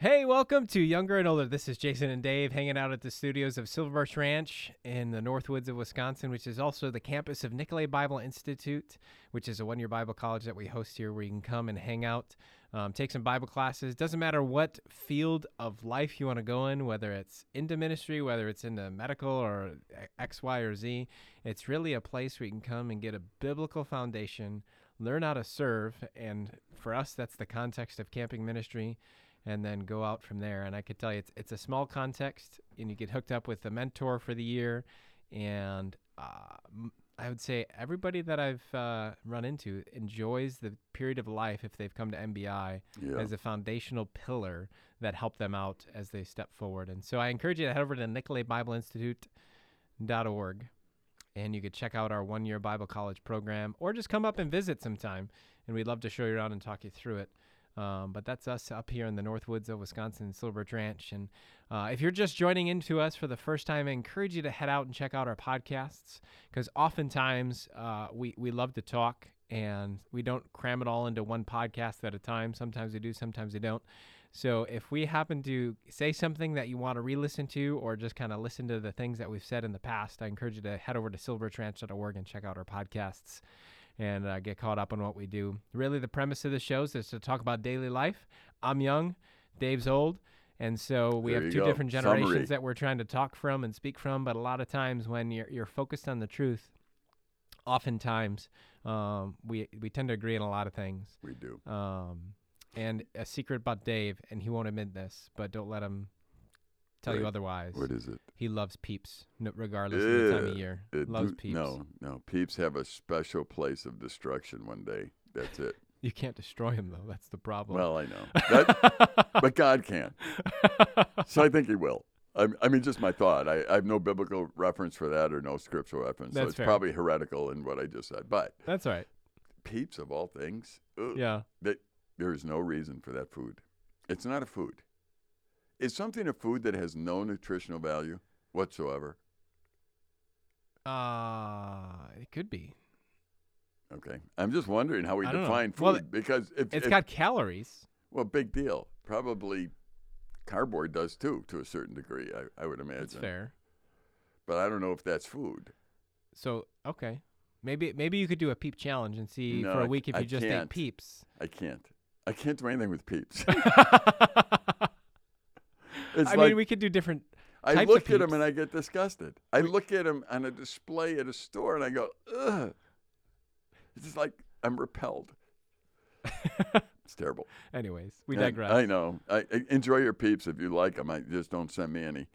Hey, welcome to Younger and Older. This is Jason and Dave hanging out at the studios of Silver Birch Ranch in the Northwoods of Wisconsin, which is also the campus of Nicolet Bible Institute, which is a one year Bible college that we host here where you can come and hang out, um, take some Bible classes. Doesn't matter what field of life you want to go in, whether it's into ministry, whether it's into medical or X, Y, or Z. It's really a place where you can come and get a biblical foundation, learn how to serve. And for us, that's the context of camping ministry and then go out from there. And I could tell you, it's it's a small context, and you get hooked up with a mentor for the year. And uh, I would say everybody that I've uh, run into enjoys the period of life if they've come to MBI Yeah. as a foundational pillar that helped them out as they step forward. And so I encourage you to head over to NicoletBibleInstitute.org and you could check out our one year Bible college program or just come up and visit sometime. And we'd love to show you around and talk you through it. Um, but that's us up here in the Northwoods of Wisconsin, Silver Ranch. And uh, if you're just joining into us for the first time, I encourage you to head out and check out our podcasts because oftentimes uh, we, we love to talk and we don't cram it all into one podcast at a time. Sometimes we do, sometimes we don't. So if we happen to say something that you want to re-listen to or just kind of listen to the things that we've said in the past, I encourage you to head over to silverbirchranch.org and check out our podcasts and uh, get caught up on what we do. Really, the premise of the shows is to talk about daily life. I'm young, Dave's old, and so we There have two go. different generations Summary. that we're trying to talk from and speak from. But a lot of times, when you're you're focused on the truth, oftentimes um, we we tend to agree on a lot of things. We do. Um, and a secret about Dave, and he won't admit this, but don't let him tell you otherwise. What is it? He loves peeps, no, regardless of the time of year. Uh, it loves do- peeps. No, no. Peeps have a special place of destruction one day. That's it. You can't destroy him though. That's the problem. Well, I know. That, but God can. So I think He will. I, I mean, just my thought. I, I have no biblical reference for that or no scriptural reference. That's so it's fair. probably heretical in what I just said. But That's all right. peeps, of all things, ugh, Yeah. that there is no reason for that food. It's not a food. Is something a food that has no nutritional value whatsoever? Uh, it could be. Okay. I'm just wondering how we I don't know. define food Well, it- because if, It's if- got calories. well, big deal. Probably cardboard does too, to a certain degree. I, I would imagine. That's fair. But I don't know if that's food. So okay, maybe maybe you could do a peep challenge and see No, for I a c- week if I you just ate can't. peeps. I can't. I can't do anything with peeps. I like mean, we could do different. I types of look at them and I get disgusted. I look at them on a display at a store and I go, ugh. It's just like I'm repelled. It's terrible. Anyways, we And digress. I know. I, I enjoy your peeps if you like them. I just don't send me any.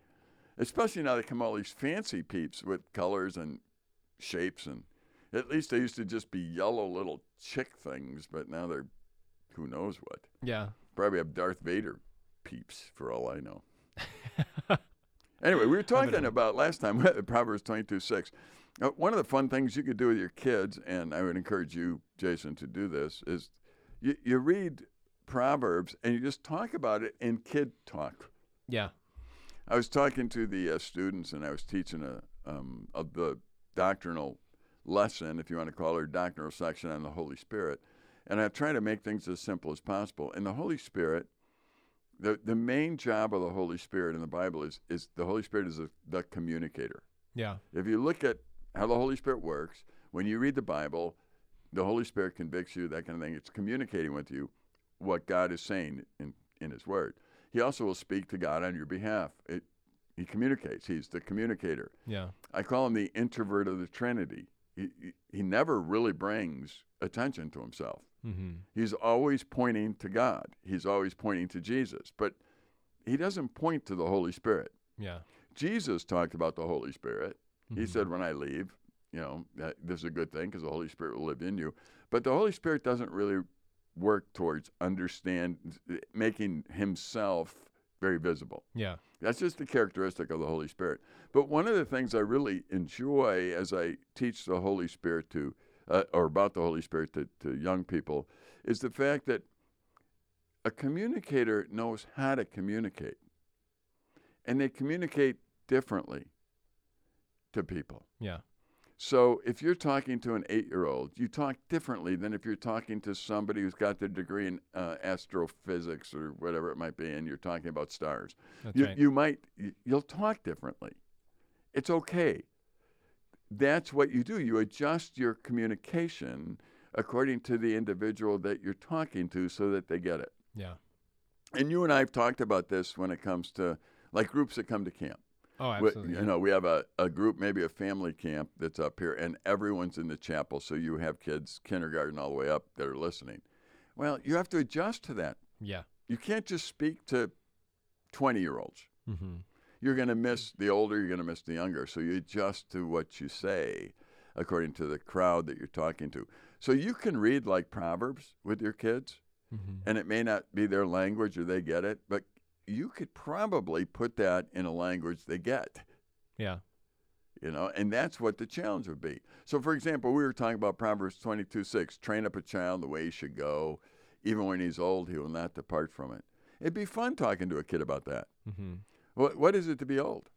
Especially now they come all these fancy peeps with colors and shapes and at least they used to just be yellow little chick things, but now they're who knows what. Yeah. Probably have Darth Vader peeps for all I know. Anyway, we were talking about last time Proverbs twenty-two six. Uh, one of the fun things you could do with your kids, and I would encourage you, Jason, to do this, is you, you read Proverbs and you just talk about it in kid talk. Yeah. I was talking to the uh, students, and I was teaching a um, of the doctrinal lesson, if you want to call it, doctrinal section on the Holy Spirit, and I try to make things as simple as possible. And the Holy Spirit, the the main job of the Holy Spirit in the Bible is is the Holy Spirit is a, the communicator. Yeah. If you look at how the Holy Spirit works, when you read the Bible, the Holy Spirit convicts you, that kind of thing. It's communicating with you what God is saying in, in His Word. He also will speak to God on your behalf. It, he communicates. He's the communicator. Yeah. I call him the introvert of the Trinity. He, he, he never really brings attention to himself. Mm-hmm. He's always pointing to God. He's always pointing to Jesus. But he doesn't point to the Holy Spirit. Yeah. Jesus talked about the Holy Spirit. He Mhm. said, when I leave, you know, that this is a good thing because the Holy Spirit will live in you. But the Holy Spirit doesn't really work towards understand making himself very visible. Yeah. That's just the characteristic of the Holy Spirit. But one of the things I really enjoy as I teach the Holy Spirit to, uh, or about the Holy Spirit to, to young people, is the fact that a communicator knows how to communicate. And they communicate differently to people. Yeah. So if you're talking to an eight-year-old, you talk differently than if you're talking to somebody who's got their degree in uh, astrophysics or whatever it might be, and you're talking about stars. That's you, right. you might you'll talk differently. It's okay. That's what you do. You adjust your communication according to the individual that you're talking to, so that they get it. yeah. And you and I have talked about this when it comes to like groups that come to camp. Oh, We- absolutely. you know, we have a, a group, maybe a family camp that's up here, and everyone's in the chapel. So you have kids, kindergarten all the way up, that are listening. Well, you have to adjust to that. yeah. You can't just speak to 20 year olds. Mm-hmm. You're going to miss the older, you're going to miss the younger. So you adjust to what you say according to the crowd that you're talking to. So you can read like Proverbs with your kids, Mm-hmm. and it may not be their language or they get it, but you could probably put that in a language they get. Yeah. you know and that's what the challenge would be so for example we were talking about proverbs 22 6 train up a child the way he should go even when he's old he will not depart from it it'd be fun talking to a kid about that Mm-hmm. What, what is it to be old?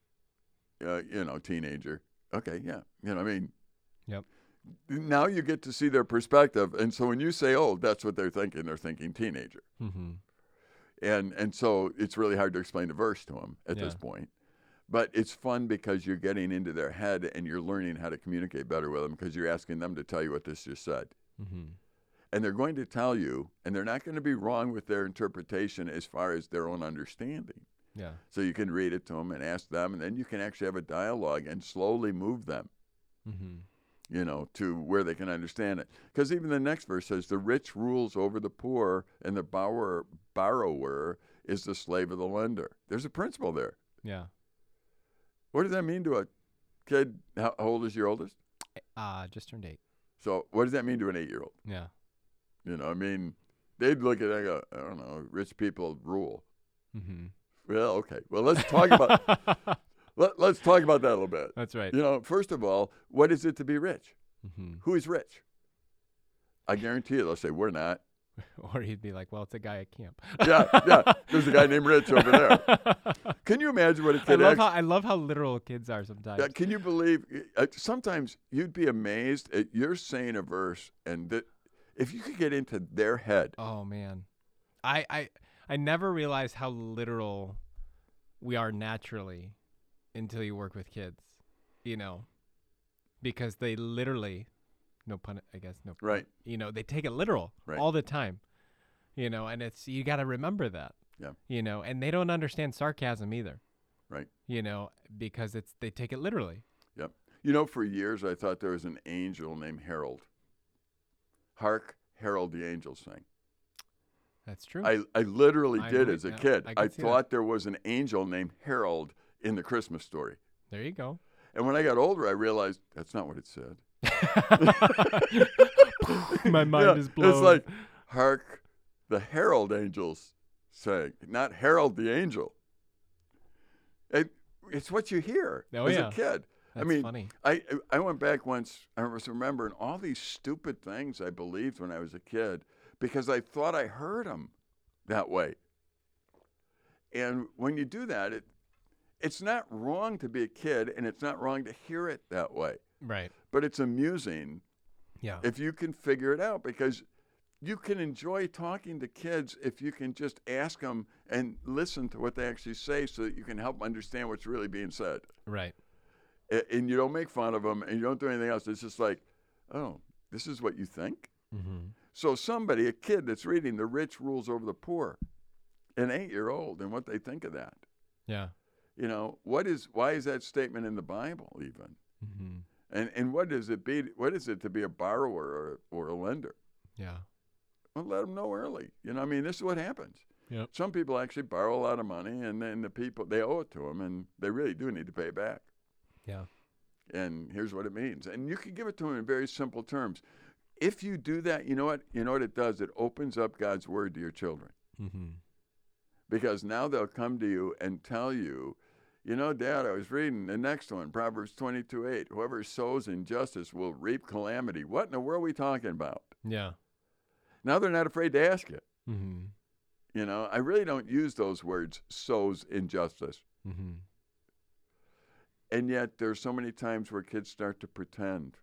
Uh, you know teenager. Okay yeah you know i mean? Yep. now you get to see their perspective and so when you say old that's what they're thinking. They're thinking teenager. Mm-hmm. and and so it's really hard to explain the verse to them at this point. But it's fun because you're getting into their head and you're learning how to communicate better with them because you're asking them to tell you what this just said. Mm-hmm. and they're going to tell you and they're not going to be wrong with their interpretation as far as their own understanding Yeah. so you can read it to them and ask them and then you can actually have a dialogue and slowly move them Mm-hmm. you know, to where they can understand it. Because even the next verse says, "The rich rules over the poor, and the borrower borrower is the slave of the lender." There's a principle there. Yeah. What does that mean to a kid? How old is your oldest? Uh, just turned eight. So what does that mean to an eight-year-old? Yeah. You know, I mean, they'd look at it and go, "I don't know, rich people rule." Mm-hmm. Well, okay. Well, let's talk about let, let's talk about that a little bit. That's right. You know, first of all, what is it to be rich? Mm-hmm. Who is rich? I guarantee you, they'll say we're not. Or he'd be like, "Well, it's a guy at camp." yeah, yeah. There's a guy named Rich over there. Can you imagine what a I kid? love act- how I love how literal kids are sometimes. Yeah, can you believe? Uh, sometimes you'd be amazed at you're saying a verse, and that if you could get into their head, Oh man, I I I never realized how literal we are naturally until you work with kids, you know, because they literally, no pun, I guess no, pun, Right. You know, they take it literal Right. all the time, you know, and it's you got to remember that. Yeah. You know, and they don't understand sarcasm either. Right. You know, because it's they take it literally. yep. You know, for years I thought there was an angel named Harold. Hark, Harold the angel sing. That's true. I, I literally I did as a kid. I I, see that. thought there was an angel named Harold in the Christmas story. there you go. And when I got older, I realized that's not what it said. My mind Yeah, is blown. It's like, hark, the herald angels sang, not Harold the angel. It, it's what you hear Oh, as yeah. a kid. That's I mean, funny. I I went back once. I was remembering all these stupid things I believed when I was a kid because I thought I heard them that way. And when you do that, it it's not wrong to be a kid, and it's not wrong to hear it that way. Right. But it's amusing Yeah. if you can figure it out because you can enjoy talking to kids if you can just ask them and listen to what they actually say so that you can help understand what's really being said. right. And you don't make fun of them and you don't do anything else. It's just like, oh, this is what you think? Mm-hmm. So somebody, a kid that's reading The Rich Rules Over the Poor, an eight year old, and what they think of that. Yeah. You know, what is why is that statement in the Bible even? Mm-hmm. And and what does it be what is it to be a borrower or, or a lender? Yeah. Well, let them know early. You know, I mean, this is what happens. Yep. Some people actually borrow a lot of money, and then the people they owe it to them, and they really do need to pay it back. Yeah. And here's what it means. And you can give it to them in very simple terms. If you do that, you know what? You know what it does? It opens up God's word to your children Mm-hmm. because now they'll come to you and tell you, you know, Dad, I was reading the next one, Proverbs 22 8. Whoever sows injustice will reap calamity. What in the world are we talking about? Yeah. Now they're not afraid to ask it. Mm-hmm. You know, I really don't use those words, sows injustice. Mm-hmm. And yet, there's so many times where kids start to pretend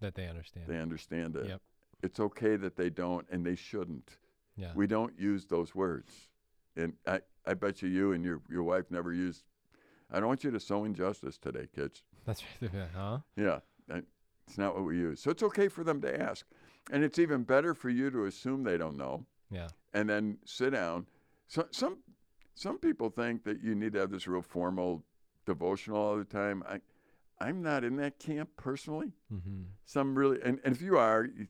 That they understand. they understand it. Yep. It's okay that they don't, and they shouldn't. yeah. We don't use those words. And I, I bet you, you and your, your wife never used, I don't want you to sow injustice today, kids. That's right. Huh? Yeah, it's not what we use. So it's okay for them to ask. And it's even better for you to assume they don't know Yeah. and then sit down. So, some, some people think that you need to have this real formal devotional all the time. I, I'm not in that camp personally. Mm-hmm. Some really, and, and if you are, you,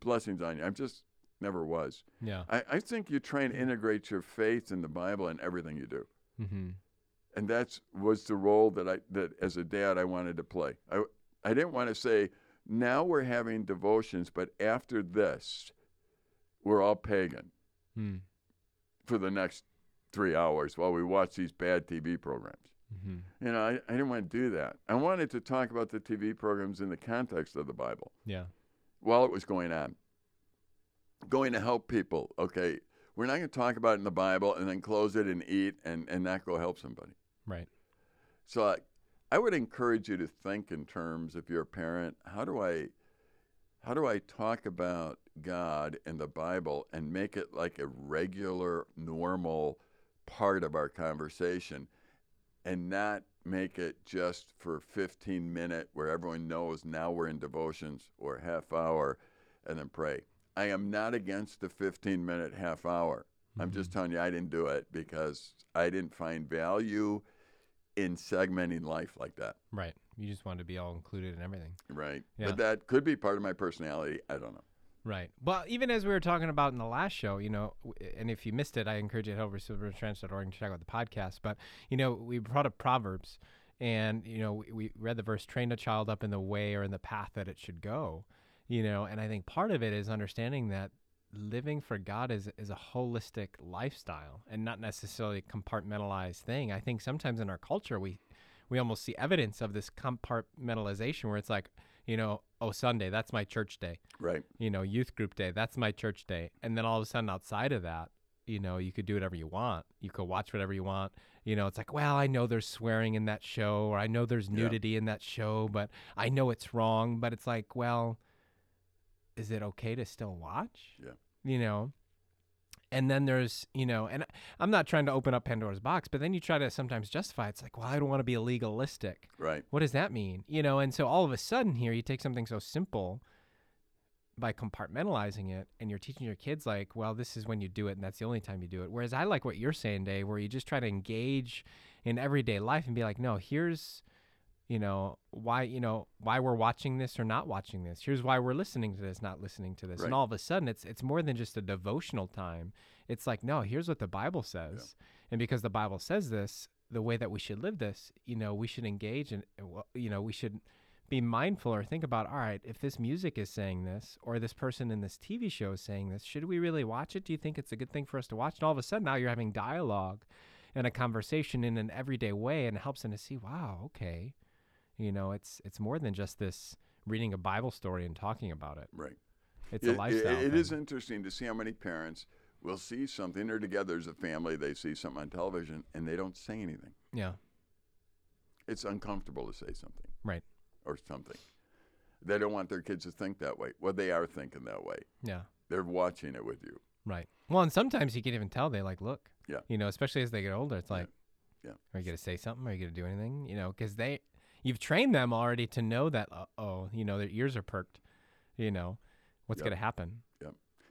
blessings on you. I'm just never was. Yeah. I, I think you try and integrate your faith in the Bible in everything you do, Mm-hmm. and that's was the role that I that as a dad I wanted to play. I I didn't want to say now we're having devotions, but after this, we're all pagan Mm. for the next three hours while we watch these bad TV programs. Mm-hmm. You know, I, I didn't want to do that. I wanted to talk about the TV programs in the context of the Bible. Yeah. while it was going on. Going to help people. Okay, we're not going to talk about it in the Bible and then close it and eat and, and not go help somebody. Right. So I, I would encourage you to think in terms, if you're a parent, how do I, how do I talk about God and the Bible and make it like a regular, normal part of our conversation, and not make it just for 15 minute where everyone knows now we're in devotions or half hour, and then pray. I am not against the 15 minute half hour. I'm just mm-hmm. telling you, I didn't do it because I didn't find value in segmenting life like that. Right. You just want to be all included in everything. Right. Yeah. But that could be part of my personality. I don't know. Right. Well, even as we were talking about in the last show, you know, and if you missed it, I encourage you to head over to silverbirchranch.org and check out the podcast. But, you know, we brought up Proverbs and, you know, we, we read the verse, train a child up in the way or in the path that it should go, you know, and I think part of it is understanding that living for God is, is a holistic lifestyle and not necessarily a compartmentalized thing. I think sometimes in our culture, we, we almost see evidence of this compartmentalization where it's like, you know, oh, Sunday, that's my church day Right. you know, youth group day. That's my church day. And then all of a sudden, outside of that, you know, you could do whatever you want. You could watch whatever you want. You know, it's like, well, I know there's swearing in that show, or I know there's Yeah. nudity in that show, but I know it's wrong. But it's like, well, is it okay to still watch? Yeah. You know? And then there's, you know, and I'm not trying to open up Pandora's box, but then you try to sometimes justify. It's like, well, I don't want to be legalistic Right. what does that mean you know and so all of a sudden here you take something so simple by compartmentalizing it and you're teaching your kids like well this is when you do it and that's the only time you do it whereas i like what you're saying dave where you just try to engage in everyday life and be like no here's you know why you know why we're watching this or not watching this. Here's why we're listening to this not listening to this. Right. and all of a sudden it's it's more than just a devotional time. It's like no here's what the bible says. And because the bible says this the way that we should live this you know we should engage and uh, you know we should be mindful or think about all right if this music is saying this or this person in this tv show is saying this should we really watch it? Do you think it's a good thing for us to watch? And all of a sudden now you're having dialogue and a conversation in an everyday way and it helps them to see wow okay you know it's it's more than just this reading a bible story and talking about it Right. it's It- a lifestyle it thing. is interesting to see how many parents will see something. They're together as a family. They see something on television and they don't say anything. yeah It's uncomfortable to say something. Right. Or something. They don't want their kids to think that way. Well, they are thinking that way. yeah They're watching it with you. Right. Well, and sometimes you can even tell they like look. Yeah. You know, especially as they get older, it's Yeah. like, Yeah. are you gonna say something? Are you gonna do anything? You know, because they, you've trained them already to know that. Uh, oh, you know, their ears are perked. You know, what's Yeah. gonna happen?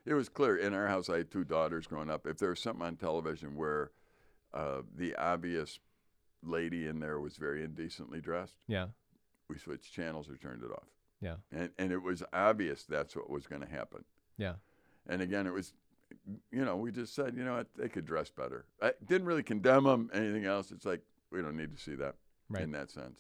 It was clear in our house. I had two daughters growing up. If there was something on television where uh, the obvious lady in there was very indecently dressed, Yeah. we switched channels or turned it off. Yeah. And and it was obvious that's what was going to happen. Yeah. And again, it was, you know, we just said, you know what, they could dress better. I didn't really condemn them. Anything else? It's like we don't need to see that Right. in that sense.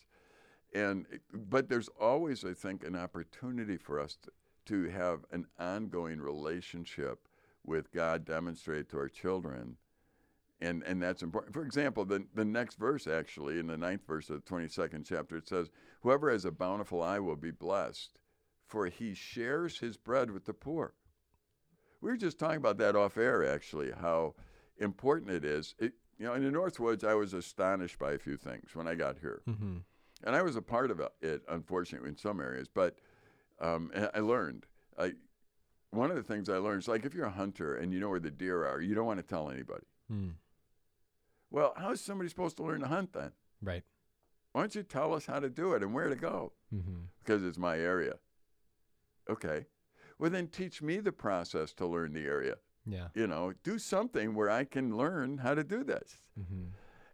And but there's always, I think, an opportunity for us to, to have an ongoing relationship with God demonstrated to our children. And, and that's important. For example, the, the next verse, actually, in the ninth verse of the 22nd chapter, it says, Whoever has a bountiful eye will be blessed, for he shares his bread with the poor. We were just talking about that off air, actually, how important it is. It, you know, in the Northwoods, I was astonished by a few things when I got here. Mm-hmm. And I was a part of it, unfortunately, in some areas. But um, I learned. I one of the things I learned is like if you're a hunter and you know where the deer are, you don't want to tell anybody. Mm. Well, how is somebody supposed to learn to hunt then? Right. Why don't you tell us how to do it and where to go? Mm-hmm. Because it's my area. Okay. Well, then teach me the process to learn the area. Yeah. You know, do something where I can learn how to do this. Mm-hmm.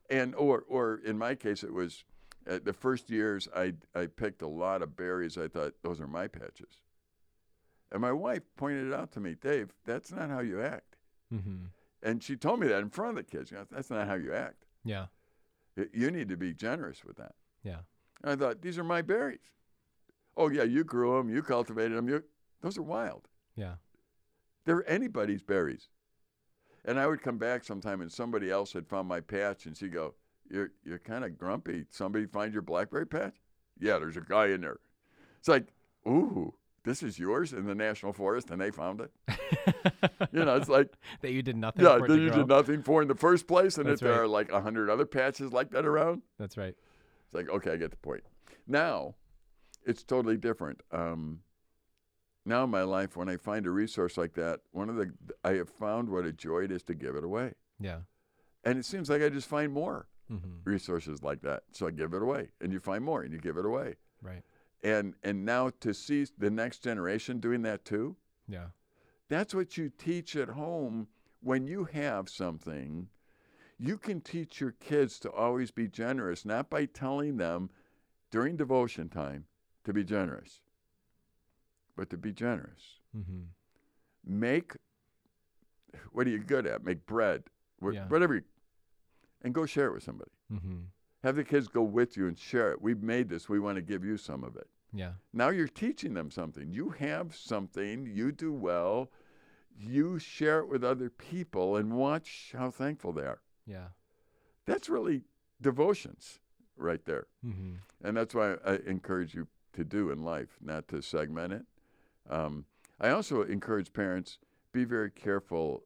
And or or in my case, it was uh, the first years I I picked a lot of berries. I thought those are my patches. And my wife pointed it out to me, Dave. That's not how you act. Mm-hmm. And she told me that in front of the kids. You know, that's not how you act. Yeah. You need to be generous with that. Yeah. And I thought these are my berries. Oh yeah, you grew them, you cultivated them. You those are wild. Yeah. They're anybody's berries. And I would come back sometime and somebody else had found my patch and she'd go, You're you're kind of grumpy. Somebody find your blackberry patch? Yeah, there's a guy in there. It's like, ooh, this is yours in the national forest and they found it. You know, it's like that you did nothing. yeah, for it that you grow. did nothing for in the first place, and That's that there are like a hundred other patches like that around. That's right. It's like, okay, I get the point. Now, it's totally different. Um, now in my life, when I find a resource like that, one of the I have found what a joy it is to give it away, Yeah. and it seems like I just find more Mm-hmm. resources like that. So I give it away, and you find more, and you give it away, Right. and and now to see the next generation doing that too, Yeah. that's what you teach at home when you have something. You can teach your kids to always be generous, not by telling them during devotion time to be generous, but to be generous. Mm-hmm. Make what are you good at? Make bread, wh- Yeah. whatever, you, and go share it with somebody. Mm-hmm. Have the kids go with you and share it. We've made this. We want to give you some of it. Yeah. Now you're teaching them something. You have something, you do well, you share it with other people and watch how thankful they are. Yeah. That's really devotions right there. Mm-hmm. And that's why I encourage you to do in life, not to segment it. Um, I also encourage parents be very careful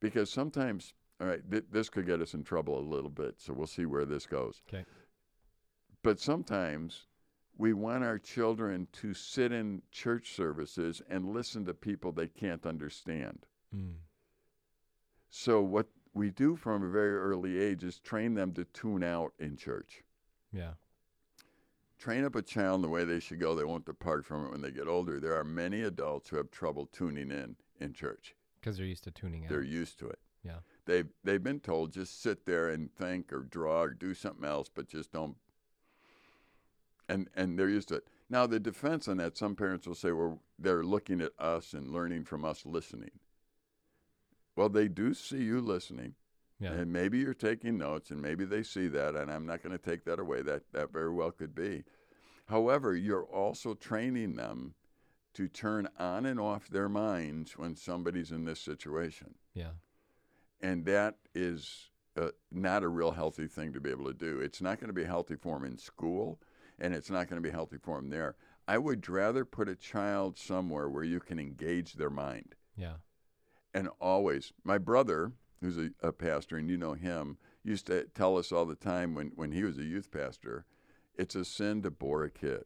because sometimes, all right, th- this could get us in trouble a little bit. So we'll see where this goes. 'Kay. But sometimes we want our children to sit in church services and listen to people they can't understand. Mm. So what we do from a very early age is train them to tune out in church. Yeah. train up a child in the way they should go. They won't depart from it when they get older. There are many adults who have trouble tuning in in church. Because they're used to tuning out. They're used to it. Yeah. They've they've been told just sit there and think or draw or do something else, but just don't. And and they're used to it. Now the defense on that, some parents will say, well, they're looking at us and learning from us listening. Well, they do see you listening. Yeah. And maybe you're taking notes, and maybe they see that, and I'm not going to take that away. That that very well could be. However, you're also training them to turn on and off their minds when somebody's in this situation, yeah. And that is uh, not a real healthy thing to be able to do. It's not going to be healthy for them in school, and it's not going to be healthy for them there. I would rather put a child somewhere where you can engage their mind Yeah. and always my brother who's a, a pastor and you know him used to tell us all the time when, when he was a youth pastor it's a sin to bore a kid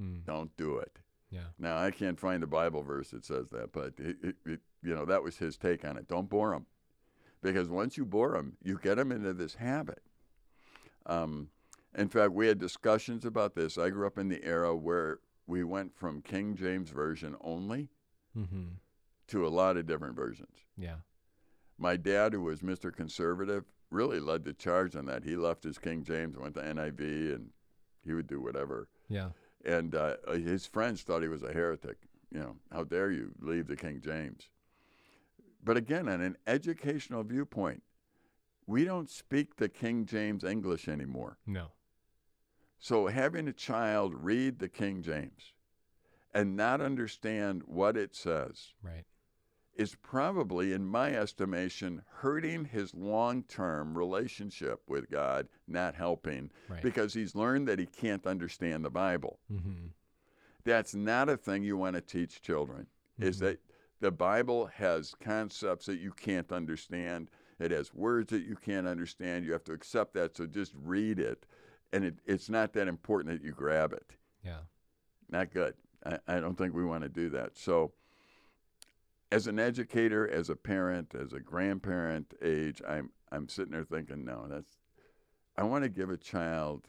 Mm. don't do it Yeah. now i can't find a bible verse that says that but it, it, it, you know that was his take on it don't bore them because once you bore them you get them into this habit um, in fact we had discussions about this i grew up in the era where we went from king james version only Mm-hmm. to a lot of different versions Yeah. my dad, who was Mr. Conservative, really led the charge on that. He left his King James, went to NIV, and he would do whatever. Yeah. And uh, his friends thought he was a heretic. You know, how dare you leave the King James? But again, on an educational viewpoint, we don't speak the King James English anymore. No. So having a child read the King James and not understand what it says Right. is probably, in my estimation, hurting his long term relationship with God, not helping, Right. because he's learned that he can't understand the Bible. Mm-hmm. That's not a thing you want to teach children, is Mhm. that the Bible has concepts that you can't understand. It has words that you can't understand. You have to accept that, so just read it and it, it's not that important that you grab it. Yeah. Not good. I, I don't think we want to do that. So, as an educator, as a parent, as a grandparent age, I'm I'm sitting there thinking, no, that's I want to give a child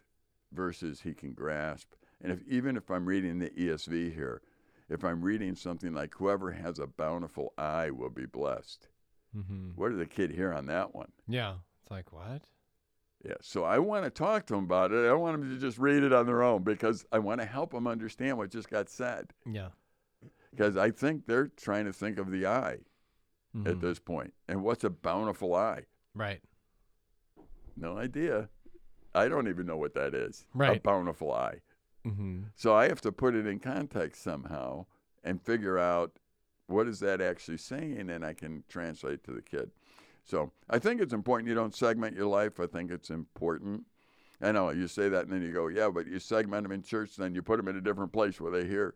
verses he can grasp. And if even if I'm reading the ESV here, if I'm reading something like whoever has a bountiful eye will be blessed. Mm-hmm. What did the kid hear on that one? Yeah. It's like what? Yeah, so I want to talk to them about it. I want them to just read it on their own because I want to help them understand what just got said. Yeah. Because I think they're trying to think of the eye Mhm. at this point. And what's a bountiful eye? Right. No idea. I don't even know what that is. Right. A bountiful eye. Mm-hmm. So I have to put it in context somehow and figure out what is that actually saying, and I can translate to the kid. So I think it's important you don't segment your life. I think it's important. I know you say that, and then you go, yeah, but you segment them in church, and then you put them in a different place where they hear.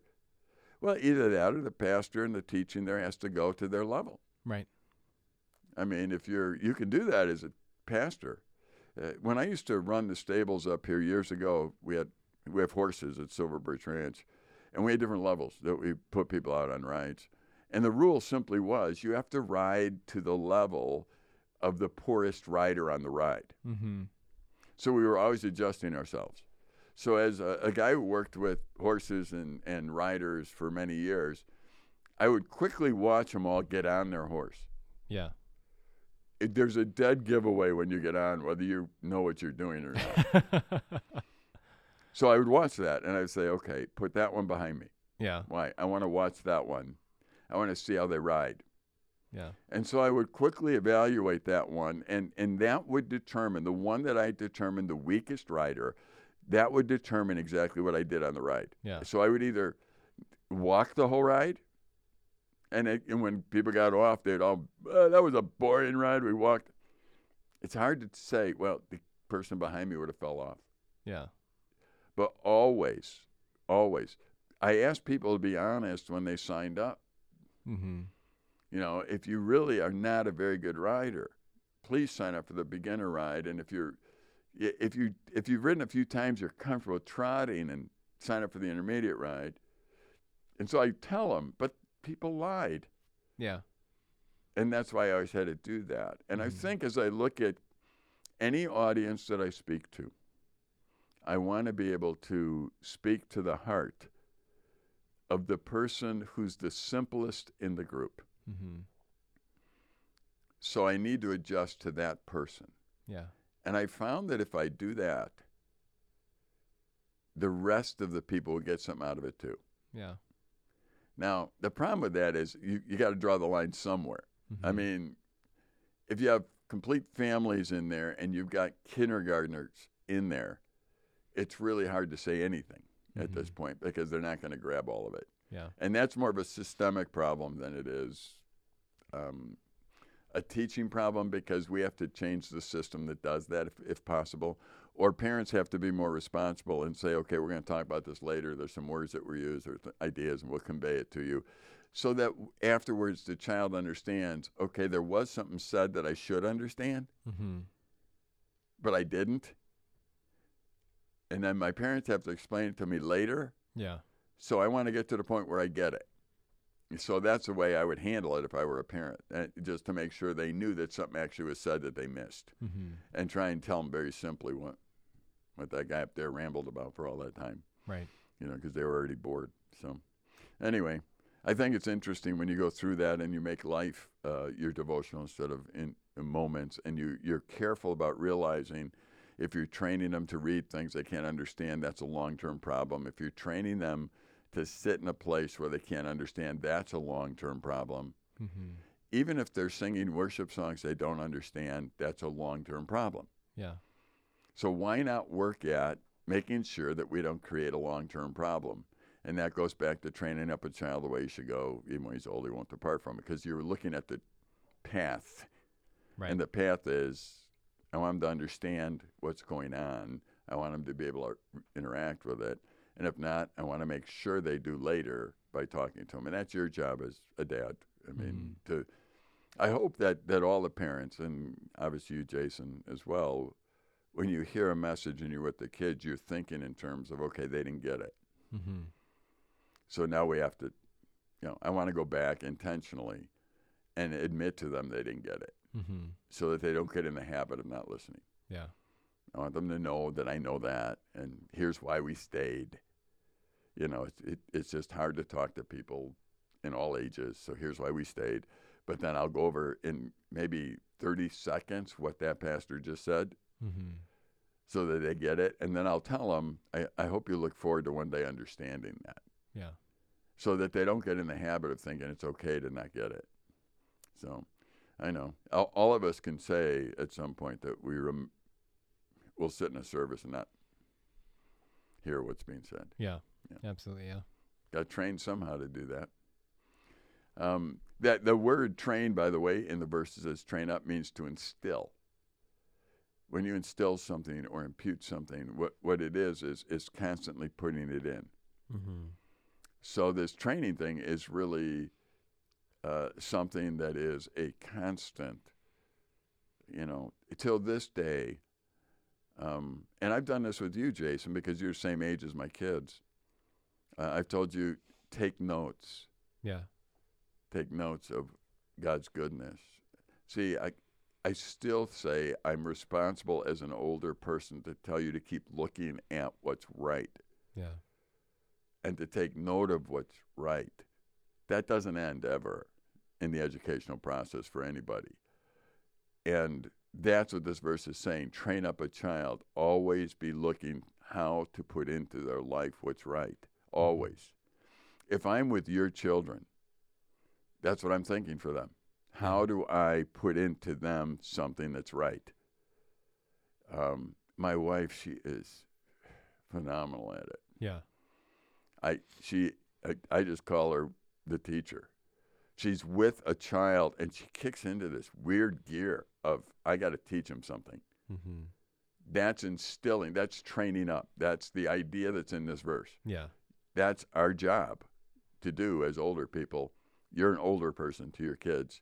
Well, either that or the pastor and the teaching there has to go to their level. Right. I mean, if you're, you can do that as a pastor. Uh, when I used to run the stables up here years ago, we had we have horses at Silver Birch Ranch, and we had different levels that we put people out on rides. And the rule simply was you have to ride to the level of the poorest rider on the ride. Mm-hmm. So we were always adjusting ourselves. So as a, a guy who worked with horses and, and riders for many years, I would quickly watch them all get on their horse. Yeah. It, there's a dead giveaway when you get on whether you know what you're doing or not. so I would watch that and I'd say, okay, put that one behind me. yeah. Why? I want to watch that one. I want to see how they ride. Yeah. And so I would quickly evaluate that one, and, and that would determine the one that I determined the weakest rider, that would determine exactly what I did on the ride. Yeah. So I would either walk the whole ride, and, it, and when people got off, they'd all, "Uh, that was a boring ride. We walked. It's hard to say, well, the person behind me would have fell off. Yeah. But always, always, I asked people to be honest when they signed up. Mm-hmm. You know, if you really are not a very good rider, please sign up for the beginner ride. And if you're, if you if you've ridden a few times, you're comfortable trotting, and sign up for the intermediate ride. And so I tell them, but people lied, Yeah. and that's why I always had to do that. And I Mhm. think as I look at any audience that I speak to, I want to be able to speak to the heart of the person who's the simplest in the group. Mm-hmm. So I need to adjust to that person. Yeah. And I found that if I do that, the rest of the people will get something out of it too. Yeah. Now, the problem with that is you, you got to draw the line somewhere. I Mhm. mean, if you have complete families in there and you've got kindergartners in there, it's really hard to say anything at this point because they're not going to grab all of it. Yeah. And that's more of a systemic problem than it is um, a teaching problem because we have to change the system that does that if, if possible. Or parents have to be more responsible and say, okay, we're going to talk about this later. There's some words that were used or th- ideas, and we'll convey it to you. So that w- afterwards the child understands, okay, there was something said that I should understand, Mm-hmm. but I didn't. And then my parents have to explain it to me later. Yeah. So I want to get to the point where I get it. So that's the way I would handle it if I were a parent, uh, just to make sure they knew that something actually was said that they missed, Mm-hmm. and try and tell them very simply what what that guy up there rambled about for all that time, Right. you know, because they were already bored. So anyway, I think it's interesting when you go through that and you make life uh, your devotional instead of in, in moments, and you you're careful about realizing if you're training them to read things they can't understand, that's a long term problem. If you're training them to sit in a place where they can't understand, that's a long term problem. Mm-hmm. Even if they're singing worship songs they don't understand, that's a long term problem. Yeah. So why not work at making sure that we don't create a long term problem? And that goes back to training up a child the way he should go, even when he's old, he won't depart from it, because you're looking at the path. Right. And the path is I want them to understand what's going on. I want them to be able to interact with it. And if not, I want to make sure they do later by talking to them. And that's your job as a dad. I mean, to I hope that, that all the parents, and obviously you, Jason, as well, when you hear a message and you're with the kids, you're thinking in terms of, okay, they didn't get it. Mm-hmm. So now we have to, you know, I want to go back intentionally and admit to them they didn't get it Mm-hmm. so that they don't get in the habit of not listening. Yeah. I want them to know that I know that, and here's why we stayed. You know, it's it, it's just hard to talk to people in all ages. So here's why we stayed. But then I'll go over in maybe 30 seconds what that pastor just said, Mm-hmm. so that they get it, and then I'll tell them. I, I hope you look forward to one day understanding that, Yeah. so that they don't get in the habit of thinking it's okay to not get it. So, I know all, all of us can say at some point that we rem- will sit in a service and not hear what's being said. Yeah. Yeah. Absolutely. Yeah. Got trained somehow to do that. Um, that the word "train," by the way, in the verses as "train up" means to instill. When you instill something or impute something, what what it is is is constantly putting it in. Mm-hmm. So this training thing is really uh, something that is a constant. You know, till this day. Um, and I've done this with you, Jason, because you're the same age as my kids. Uh, I've told you take notes, Yeah. take notes of God's goodness. See, I, I still say I'm responsible as an older person to tell you to keep looking at what's right Yeah. and to take note of what's right. That doesn't end ever in the educational process for anybody. And that's what this verse is saying. Train up a child. Always be looking how to put into their life what's right. Always. If I'm with your children, that's what I'm thinking for them. How do I put into them something that's right? Um, my wife, she is phenomenal at it. Yeah. I she I, I just call her the teacher. She's with a child and she kicks into this weird gear of I got to teach him something. Mm-hmm. That's instilling. That's training up. That's the idea that's in this verse. Yeah. That's our job to do as older people. You're an older person to your kids.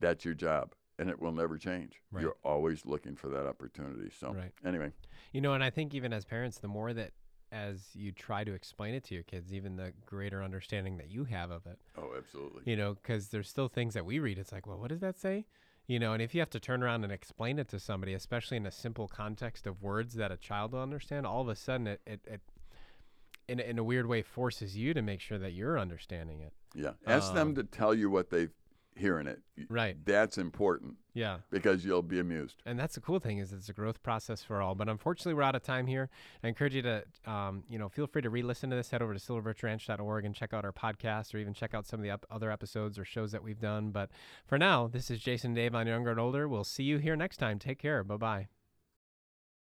That's your job, and it will never change. Right. You're always looking for that opportunity. So Right. anyway, You know, and I think even as parents, the more that as you try to explain it to your kids, even the greater understanding that you have of it. oh, absolutely. You know, because there's still things that we read. It's like, well, what does that say? You know, and if you have to turn around and explain it to somebody, especially in a simple context of words that a child will understand, all of a sudden it, it, it in, a- in a weird way forces you to make sure that you're understanding it. Yeah. Ask them Um, to tell you what they hear in it. Right. That's important Yeah. because you'll be amused. And that's the cool thing is it's a growth process for all. But unfortunately, we're out of time here. I encourage you to, um, you know, feel free to re-listen to this. Head over to silverbirchranch.org and check out our podcast, or even check out some of the up- other episodes or shows that we've done. But for now, this is Jason Dave on Younger and Older. We'll see you here next time. Take care. Bye bye.